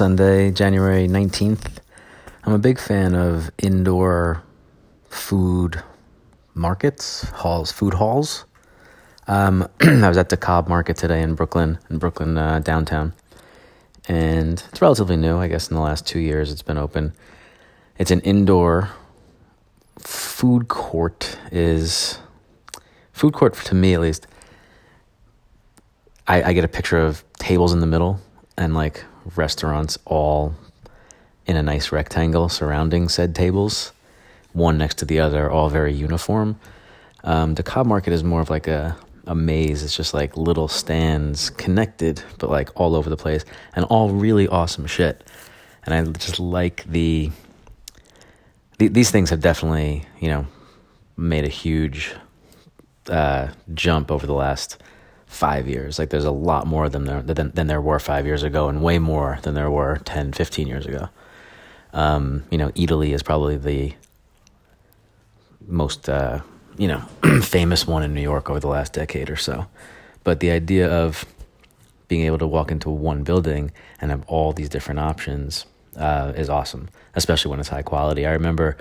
Sunday, January 19th. I'm a big fan of indoor food markets, halls, food halls. Um, I was at DeKalb Market today in Brooklyn, in Brooklyn uh, downtown, and it's relatively new. I guess in the last two years, it's been open. It's an indoor food court. Is food court to me at least? I, I get a picture of tables in the middle and like restaurants all in a nice rectangle surrounding said tables, one next to the other, all very uniform. Um, DeKalb Market is more of like a, a maze. It's just like little stands connected, but like all over the place, and all really awesome shit. And I just like the, the these things have definitely you know made a huge uh, jump over the last five years. Like there's a lot more than there than, than there were five years ago, and way more than there were 10, 15 years ago. Um, you know, Eataly is probably the most uh, you know famous one in New York over the last decade or so. But the idea of being able to walk into one building and have all these different options uh, is awesome, especially when it's high quality. I remember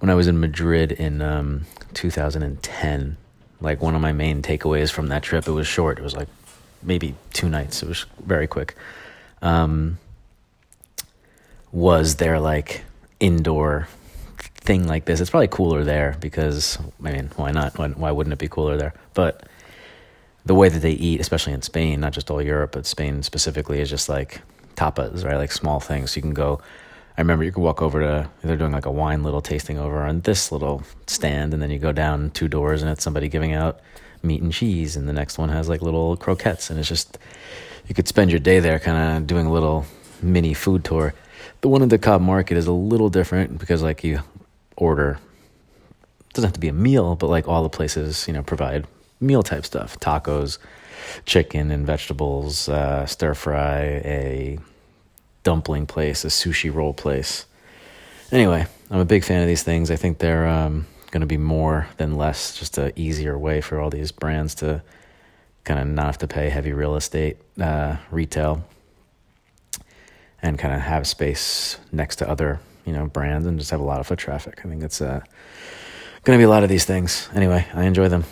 when I was in Madrid in um, 2010 like one of my main takeaways from that trip. It was short. It was like maybe two nights. It was very quick. Um, was there like indoor thing like this? It's probably cooler there because I mean, why not? Why, why wouldn't it be cooler there? But the way that they eat, especially in Spain, not just all Europe, but Spain specifically, is just like tapas, right? Like small things. You can go I remember you could walk over to they're doing like a wine little tasting over on this little stand, and then you go down two doors and it's somebody giving out meat and cheese, and the next one has like little croquettes, and it's just you could spend your day there, kind of doing a little mini food tour. The one at DeKalb Market is a little different because like you order it doesn't have to be a meal, but like all the places you know provide meal type stuff, tacos, chicken and vegetables, uh, stir fry, a dumpling place, a sushi roll place. Anyway, I'm a big fan of these things. I think they're um, going to be more than less, just an easier way for all these brands to kind of not have to pay heavy real estate uh, retail and kind of have space next to other you know brands and just have a lot of foot traffic. I think it's uh, going to be a lot of these things. Anyway, I enjoy them.